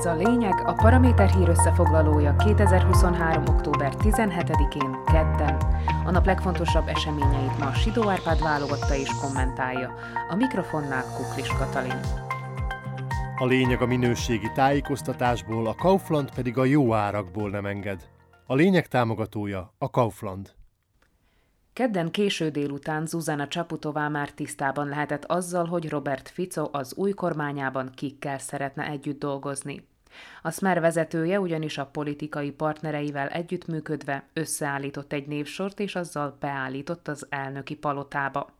Ez a lényeg a Paraméter hír összefoglalója 2023. október 17-én, kedden. A nap legfontosabb eseményeit ma Sidó Árpád válogatta és kommentálja. A mikrofonnál Kuklis Katalin. A lényeg a minőségi tájékoztatásból, a Kaufland pedig a jó árakból nem enged. A lényeg támogatója a Kaufland. Kedden késő délután Zuzana Csaputová már tisztában lehetett azzal, hogy Robert Fico az új kormányában kikkel szeretne együtt dolgozni. A Smer vezetője ugyanis a politikai partnereivel együttműködve összeállított egy névsort, és azzal beállított az elnöki palotába.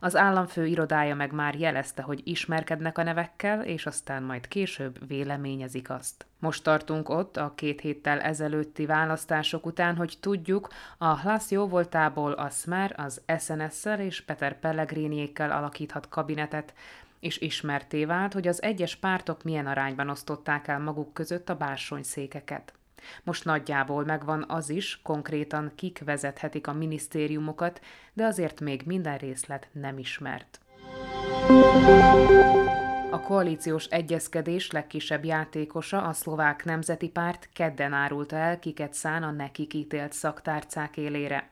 Az államfő irodája meg már jelezte, hogy ismerkednek a nevekkel, és aztán majd később véleményezik azt. Most tartunk ott a két héttel ezelőtti választások után, hogy tudjuk, a Hlász jóvoltából a Smer az SNS-szel és Peter Pellegriniékkel alakíthat kabinetet, és ismerté vált, hogy az egyes pártok milyen arányban osztották el maguk között a bársonyszékeket. Most nagyjából megvan az is, konkrétan kik vezethetik a minisztériumokat, de azért még minden részlet nem ismert. A koalíciós egyezkedés legkisebb játékosa, a szlovák nemzeti párt kedden árulta el, kiket szán a nekik ítélt szaktárcák élére.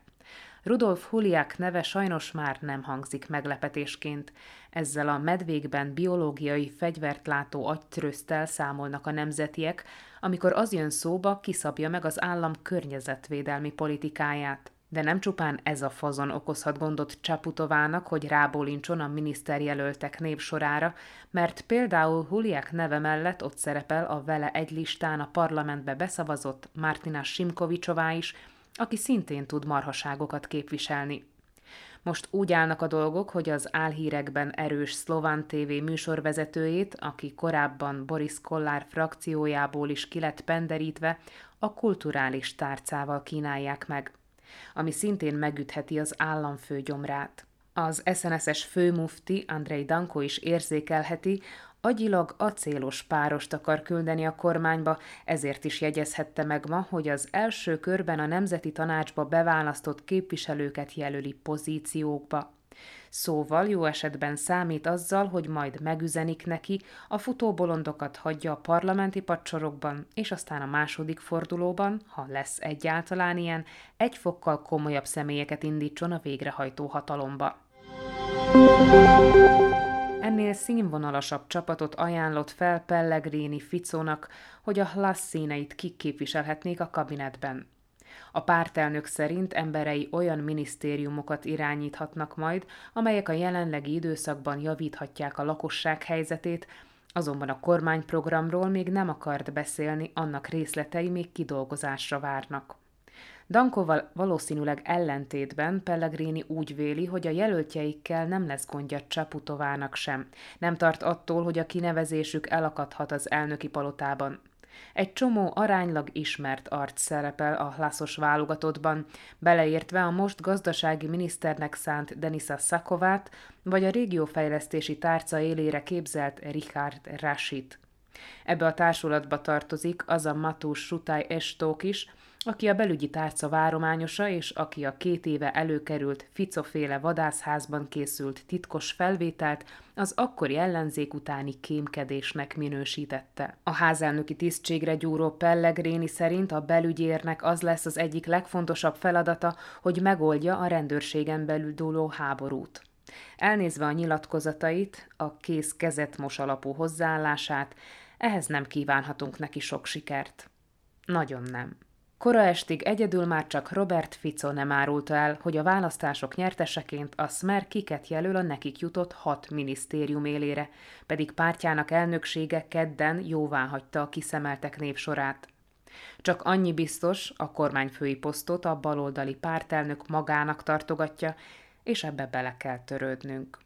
Rudolf Huliák neve sajnos már nem hangzik meglepetésként. Ezzel a medvékben biológiai fegyvert látó agytröztel számolnak a nemzetiek, amikor az jön szóba, kiszabja meg az állam környezetvédelmi politikáját. De nem csupán ez a fazon okozhat gondot Csaputovának, hogy rábólincson a miniszterjelöltek népsorára, mert például Huliák neve mellett ott szerepel a vele egy listán a parlamentbe beszavazott Martina Simkovicsová is, aki szintén tud marhaságokat képviselni. Most úgy állnak a dolgok, hogy az álhírekben erős Szlován TV műsorvezetőjét, aki korábban Boris Kollár frakciójából is ki penderítve, a kulturális tárcával kínálják meg, ami szintén megütheti az államfő gyomrát. Az SNS-es főmufti Andrei Danko is érzékelheti, agyilag acélos párost akar küldeni a kormányba, ezért is jegyezhette meg ma, hogy az első körben a Nemzeti Tanácsba beválasztott képviselőket jelöli pozíciókba. Szóval jó esetben számít azzal, hogy majd megüzenik neki, a futóbolondokat hagyja a parlamenti padsorokban, és aztán a második fordulóban, ha lesz egyáltalán ilyen, egy fokkal komolyabb személyeket indítson a végrehajtó hatalomba. Ennél színvonalasabb csapatot ajánlott fel Pellegrini Ficónak, hogy a Hlassz színeit kiképviselhetnék a kabinetben. A pártelnök szerint emberei olyan minisztériumokat irányíthatnak majd, amelyek a jelenlegi időszakban javíthatják a lakosság helyzetét, azonban a kormányprogramról még nem akart beszélni, annak részletei még kidolgozásra várnak. Dankóval valószínűleg ellentétben Pellegrini úgy véli, hogy a jelöltjeikkel nem lesz gondja Csaputovának sem. Nem tart attól, hogy a kinevezésük elakadhat az elnöki palotában. Egy csomó aránylag ismert arc szerepel a hlaszos válogatottban, beleértve a most gazdasági miniszternek szánt Denisa Szakovát, vagy a régiófejlesztési tárca élére képzelt Richard Rasit. Ebbe a társulatba tartozik az a Matús Sutály Estók is, aki a belügyi tárca várományosa, és aki a két éve előkerült Ficoféle vadászházban készült titkos felvételt az akkori ellenzék utáni kémkedésnek minősítette. A házelnöki tisztségre gyúró Pellegrini szerint a belügyérnek az lesz az egyik legfontosabb feladata, hogy megoldja a rendőrségen belül dúló háborút. Elnézve a nyilatkozatait, a kész kezetmos alapú hozzáállását, ehhez nem kívánhatunk neki sok sikert. Nagyon nem. Kora estig egyedül már csak Robert Fico nem árulta el, hogy a választások nyerteseként a Smer kiket jelöl a nekik jutott hat minisztérium élére, pedig pártjának elnöksége kedden jóvá hagyta a kiszemeltek névsorát. Csak annyi biztos, a kormányfői posztot a baloldali pártelnök magának tartogatja, és ebbe bele kell törődnünk.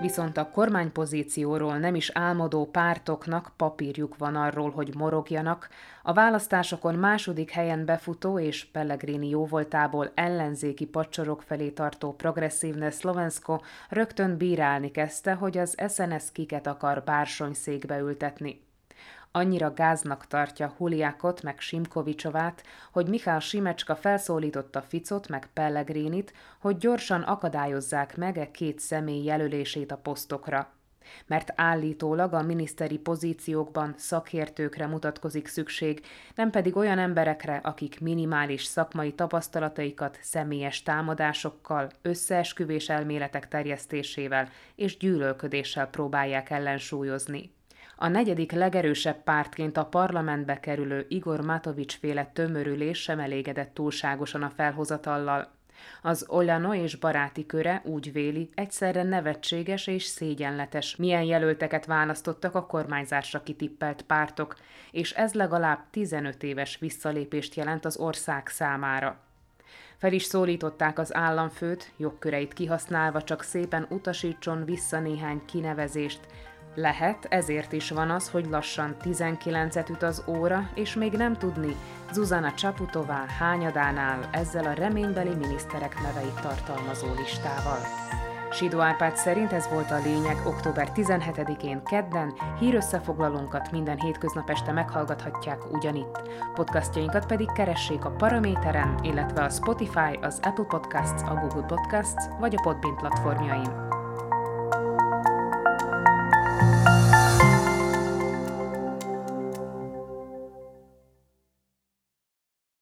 Viszont a kormánypozícióról nem is álmodó pártoknak papírjuk van arról, hogy morogjanak, a választásokon második helyen befutó és Pellegrini jóvoltából ellenzéki pacsorok felé tartó progresszívne Szlovensko rögtön bírálni kezdte, hogy az SNS kiket akar bársonyszékbe ültetni. Annyira gáznak tartja Huliákot meg Simkovicsovát, hogy Mihály Simecska felszólította Ficot meg Pellegrinit, hogy gyorsan akadályozzák meg e két személy jelölését a posztokra. mert állítólag a miniszteri pozíciókban szakértőkre mutatkozik szükség, nem pedig olyan emberekre, akik minimális szakmai tapasztalataikat személyes támadásokkal, összeesküvés elméletek terjesztésével és gyűlölködéssel próbálják ellensúlyozni. A negyedik legerősebb pártként a parlamentbe kerülő Igor Matovics féle tömörülés sem elégedett túlságosan a felhozatallal, az Olano és baráti köre úgy véli, egyszerre nevetséges és szégyenletes, milyen jelölteket választottak a kormányzásra kitippelt pártok, és ez legalább 15 éves visszalépést jelent az ország számára. Fel is szólították az államfőt, jogköreit kihasználva csak szépen utasítson vissza néhány kinevezést, lehet, ezért is van az, hogy lassan 19-et üt az óra, és még nem tudni, Zuzana Csaputová hányadánál ezzel a reménybeli miniszterek neveit tartalmazó listával. Sidó Árpád szerint ez volt a lényeg október 17-én kedden, hírösszefoglalónkat minden hétköznap este meghallgathatják ugyanitt. Podcastjainkat pedig keressék a Paraméteren, illetve a Spotify, az Apple Podcasts, a Google Podcasts vagy a Podbean platformjain.